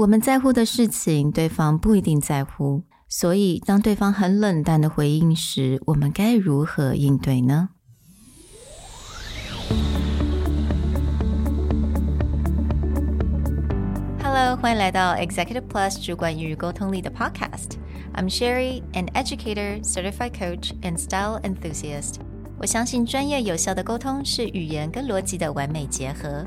我们在乎的事情，对方不一定在乎。所以，当对方很冷淡的回应时，我们该如何应对呢？Hello，欢迎来到 Executive Plus 主管与沟通力的 Podcast。I'm Sherry, an educator, certified coach, and style enthusiast。我相信专业有效的沟通是语言跟逻辑的完美结合。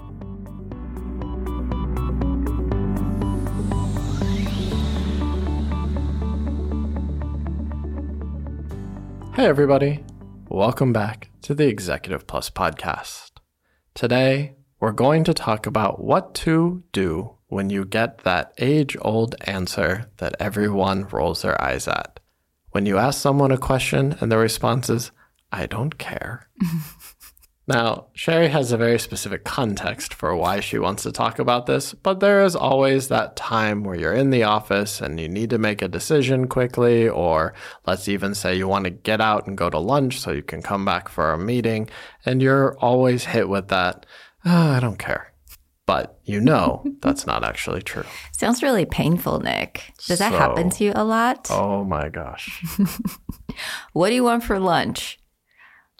Hey, everybody. Welcome back to the Executive Plus podcast. Today, we're going to talk about what to do when you get that age old answer that everyone rolls their eyes at. When you ask someone a question and the response is, I don't care. Now, Sherry has a very specific context for why she wants to talk about this, but there is always that time where you're in the office and you need to make a decision quickly, or let's even say you want to get out and go to lunch so you can come back for a meeting, and you're always hit with that, oh, I don't care. But you know that's not actually true. Sounds really painful, Nick. Does so, that happen to you a lot? Oh my gosh. what do you want for lunch?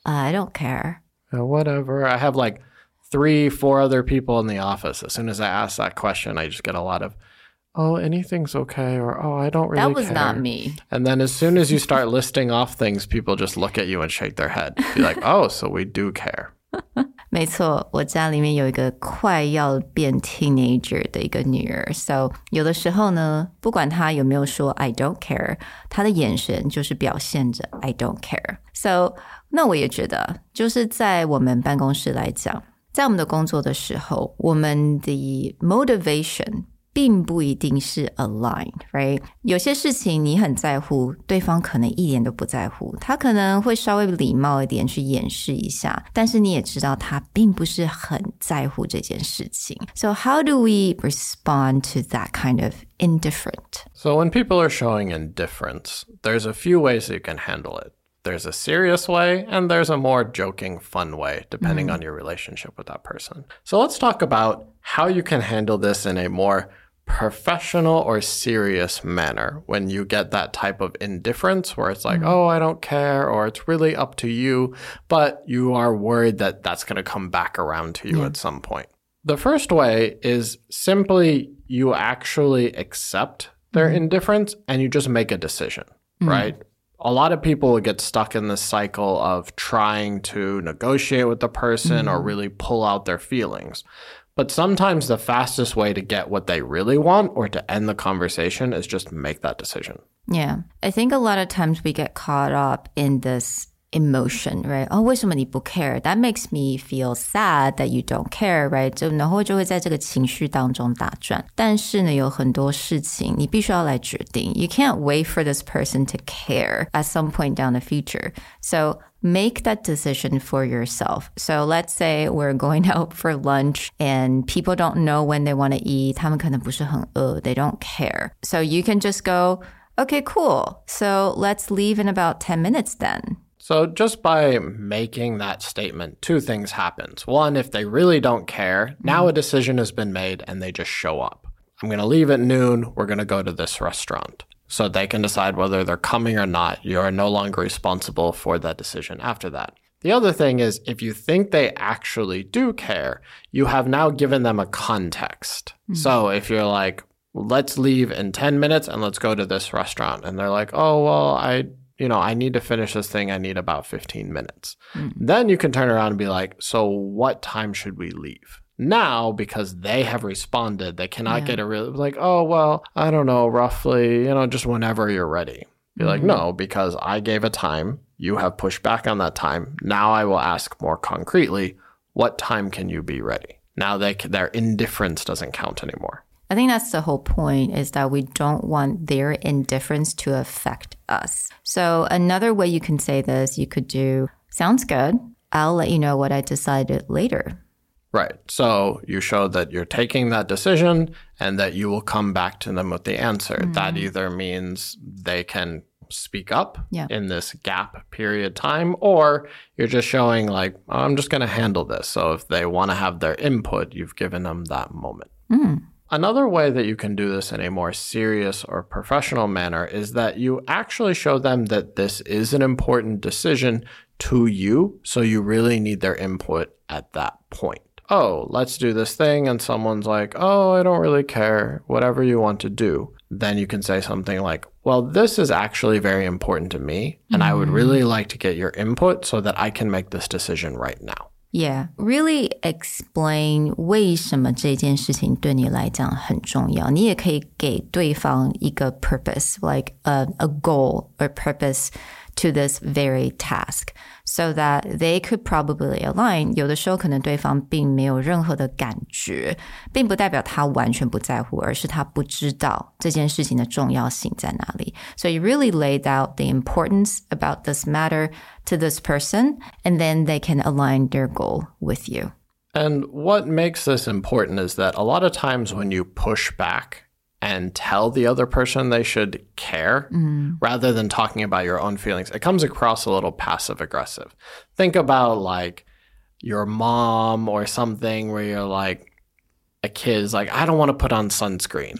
Uh, I don't care whatever. I have like three, four other people in the office. As soon as I ask that question, I just get a lot of, oh, anything's okay, or oh, I don't really. That was care. not me. And then as soon as you start listing off things, people just look at you and shake their head, be like, oh, so we do care. 没错，我家里面有一个快要变 teenager 的一个女儿，so 有的时候呢，不管她有没有说 I don't care，她的眼神就是表现着 I don't care。So 那我也觉得，就是在我们办公室来讲，在我们的工作的时候，我们的 motivation。并不一定是 align，right？有些事情你很在乎，对方可能一点都不在乎，他可能会稍微礼貌一点去掩饰一下，但是你也知道他并不是很在乎这件事情。So how do we respond to that kind of indifferent? So when people are showing indifference, there's a few ways you can handle it. There's a serious way and there's a more joking, fun way, depending mm. on your relationship with that person. So let's talk about how you can handle this in a more professional or serious manner when you get that type of indifference where it's like, mm-hmm. oh, I don't care, or it's really up to you, but you are worried that that's going to come back around to you yeah. at some point. The first way is simply you actually accept their mm-hmm. indifference and you just make a decision, mm-hmm. right? A lot of people get stuck in this cycle of trying to negotiate with the person or mm-hmm. really pull out their feelings. But sometimes the fastest way to get what they really want or to end the conversation is just make that decision. Yeah. I think a lot of times we get caught up in this emotion, right? Oh, 为什么你不 care? That makes me feel sad that you don't care, right? 就然后就会在这个情绪当中打转。但是呢，有很多事情你必须要来决定。You can't wait for this person to care at some point down the future. So make that decision for yourself. So let's say we're going out for lunch and people don't know when they want to eat. 他们可能不是很饿. They don't care. So you can just go, okay, cool. So let's leave in about 10 minutes then. So, just by making that statement, two things happens. One, if they really don't care, now a decision has been made and they just show up. I'm going to leave at noon. We're going to go to this restaurant. So they can decide whether they're coming or not. You are no longer responsible for that decision after that. The other thing is, if you think they actually do care, you have now given them a context. Mm-hmm. So if you're like, let's leave in 10 minutes and let's go to this restaurant. And they're like, oh, well, I you know, I need to finish this thing. I need about 15 minutes. Mm. Then you can turn around and be like, so what time should we leave? Now, because they have responded, they cannot yeah. get a real, like, oh, well, I don't know, roughly, you know, just whenever you're ready. Be mm-hmm. like, no, because I gave a time. You have pushed back on that time. Now I will ask more concretely, what time can you be ready? Now they, their indifference doesn't count anymore. I think that's the whole point is that we don't want their indifference to affect us. So another way you can say this, you could do, sounds good. I'll let you know what I decided later. Right. So you show that you're taking that decision and that you will come back to them with the answer. Mm. That either means they can speak up yeah. in this gap period time, or you're just showing, like, oh, I'm just going to handle this. So if they want to have their input, you've given them that moment. Mm. Another way that you can do this in a more serious or professional manner is that you actually show them that this is an important decision to you. So you really need their input at that point oh, let's do this thing, and someone's like, oh, I don't really care, whatever you want to do, then you can say something like, well, this is actually very important to me, and mm-hmm. I would mm-hmm. really like to get your input so that I can make this decision right now. Yeah, really explain 为什么这件事情对你来讲很重要。你也可以给对方一个 purpose, like a a goal or purpose to this very task so that they could probably align。有的时候可能对方并没有任何的感觉，并不代表他完全不在乎，而是他不知道这件事情的重要性在哪里。So you really laid out the importance about this matter to this person, and then they can align their goal with you. And what makes this important is that a lot of times when you push back and tell the other person they should care mm. rather than talking about your own feelings. It comes across a little passive aggressive. Think about like your mom or something where you're like, a kid is like, I don't want to put on sunscreen.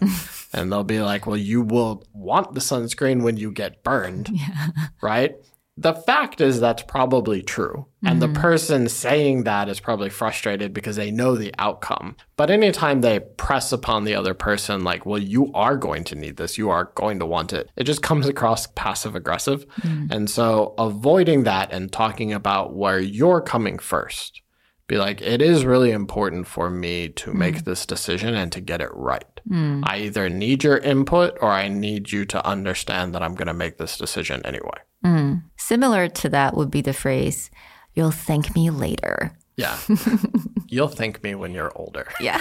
and they'll be like, well, you will want the sunscreen when you get burned. Yeah. Right? The fact is that's probably true. And mm-hmm. the person saying that is probably frustrated because they know the outcome. But anytime they press upon the other person, like, well, you are going to need this, you are going to want it, it just comes across passive aggressive. Mm-hmm. And so avoiding that and talking about where you're coming first, be like, it is really important for me to mm-hmm. make this decision and to get it right. Mm. I either need your input or I need you to understand that I'm going to make this decision anyway. Mm. Similar to that would be the phrase, you'll thank me later. Yeah. you'll thank me when you're older. Yeah.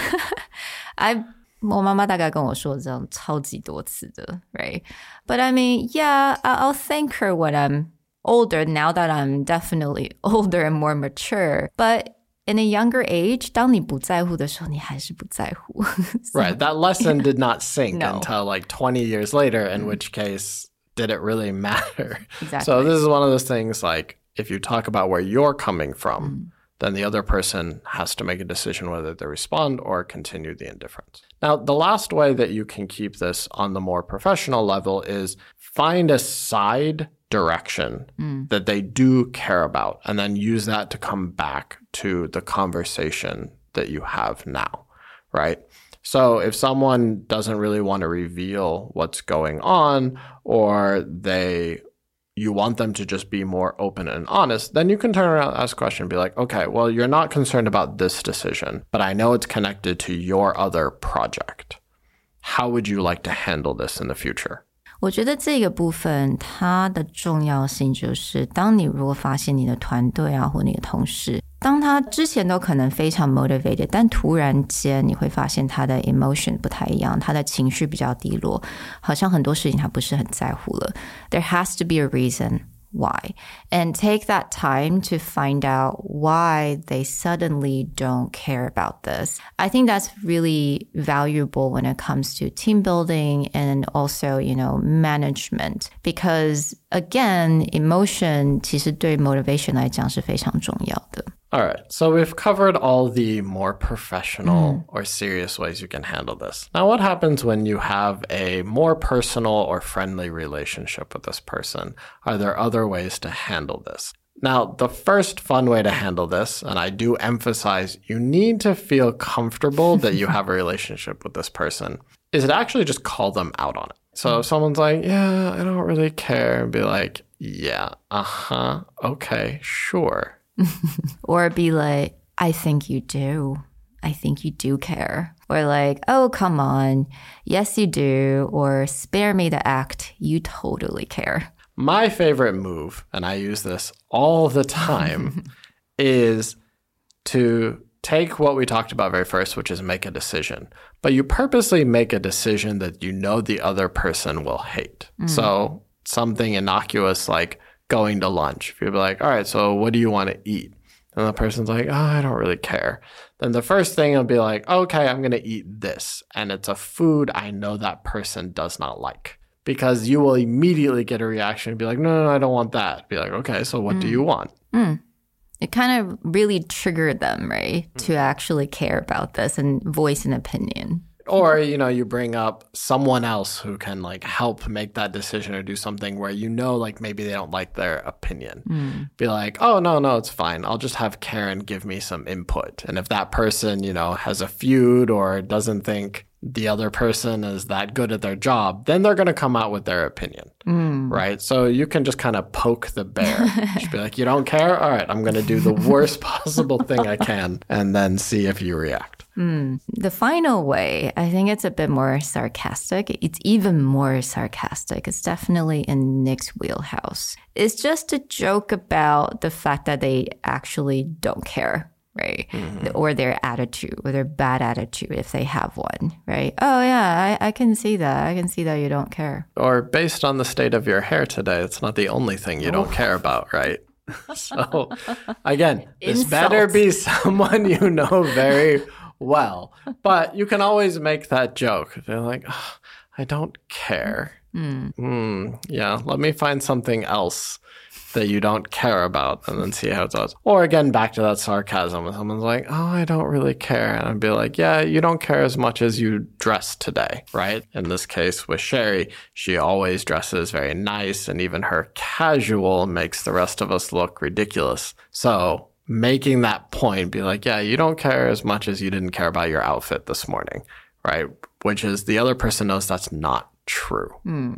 I 我妈妈大概跟我说这样超级多次的，right? But I mean, yeah, I'll thank her when I'm older. Now that I'm definitely older and more mature, but in a younger age, 当你不在乎的时候，你还是不在乎。so, right, that lesson did not sink no. until like 20 years later, in mm. which case did it really matter? Exactly. So this is one of those things like if you talk about where you're coming from, mm. then the other person has to make a decision whether they respond or continue the indifference. Now, the last way that you can keep this on the more professional level is find a side direction mm. that they do care about and then use that to come back to the conversation that you have now, right? So if someone doesn't really want to reveal what's going on or they you want them to just be more open and honest, then you can turn around and ask a question and be like, okay, well, you're not concerned about this decision, but I know it's connected to your other project. How would you like to handle this in the future? 我觉得这个部分它的重要性就是，当你如果发现你的团队啊或你的同事， 当他之前都可能非常 motivated，但突然间你会发现他的 emotion 不太一样，他的情绪比较低落，好像很多事情他不是很在乎了。There has to be a reason why and take that time to find out why they suddenly don't care about this. I think that's really valuable when it comes to team building and also, you know, management because again, emotion 其实对 motivation 来讲是非常重要的。 All right, so we've covered all the more professional mm. or serious ways you can handle this. Now, what happens when you have a more personal or friendly relationship with this person? Are there other ways to handle this? Now, the first fun way to handle this, and I do emphasize you need to feel comfortable that you have a relationship with this person, is to actually just call them out on it. So if someone's like, yeah, I don't really care, and be like, yeah, uh huh, okay, sure or be like, I think you do. I think you do care. Or like, oh, come on. Yes, you do. Or spare me the act. You totally care. My favorite move, and I use this all the time, is to take what we talked about very first, which is make a decision, but you purposely make a decision that you know the other person will hate. Mm. So something innocuous like going to lunch. If you'd be like, all right, so what do you want to eat? And the person's like, oh, I don't really care. Then the first thing will be like, okay, I'm going to eat this. And it's a food I know that person does not like. Because you will immediately get a reaction and be like, no, no, no, I don't want that. Be like, okay, so what do mm. you want? Mm. It kind of really triggered them, right, to mm. actually care about this and voice an opinion. Or, you know, you bring up someone else who can like help make that decision or do something where you know, like maybe they don't like their opinion. Mm. Be like, oh, no, no, it's fine. I'll just have Karen give me some input. And if that person, you know, has a feud or doesn't think the other person is that good at their job, then they're going to come out with their opinion. Mm. Right. So you can just kind of poke the bear. just be like, you don't care? All right, I'm going to do the worst possible thing I can and then see if you react. The final way, I think it's a bit more sarcastic. It's even more sarcastic. It's definitely in Nick's wheelhouse. It's just a joke about the fact that they actually don't care, right? Mm-hmm. Or their attitude, or their bad attitude if they have one, right? Oh, yeah, I, I can see that. I can see that you don't care. Or based on the state of your hair today, it's not the only thing you don't care about, right? so, again, this better be someone you know very well. But you can always make that joke. They're like, "Oh, I don't care. Hmm, yeah, let me find something else that you don't care about and then see how it goes. Or again, back to that sarcasm when someone's like, oh, I don't really care. And I'd be like, yeah, you don't care as much as you dress today, right? In this case with Sherry, she always dresses very nice and even her casual makes the rest of us look ridiculous. So making that point, be like, yeah, you don't care as much as you didn't care about your outfit this morning, right? Which is the other person knows that's not true. Hmm.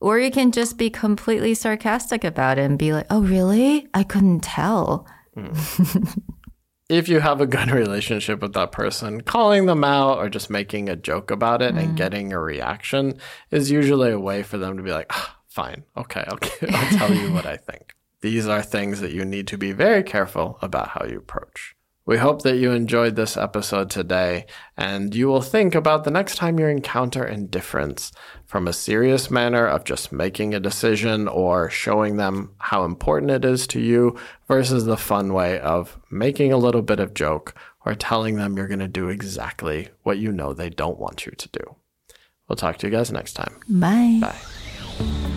Or you can just be completely sarcastic about it and be like, oh, really? I couldn't tell. Hmm. if you have a good relationship with that person, calling them out or just making a joke about it and hmm. getting a reaction is usually a way for them to be like, "Ah, fine, okay, I'll, I'll tell you what I think. These are things that you need to be very careful about how you approach. We hope that you enjoyed this episode today and you will think about the next time you encounter indifference from a serious manner of just making a decision or showing them how important it is to you versus the fun way of making a little bit of joke or telling them you're going to do exactly what you know they don't want you to do. We'll talk to you guys next time. Bye. Bye.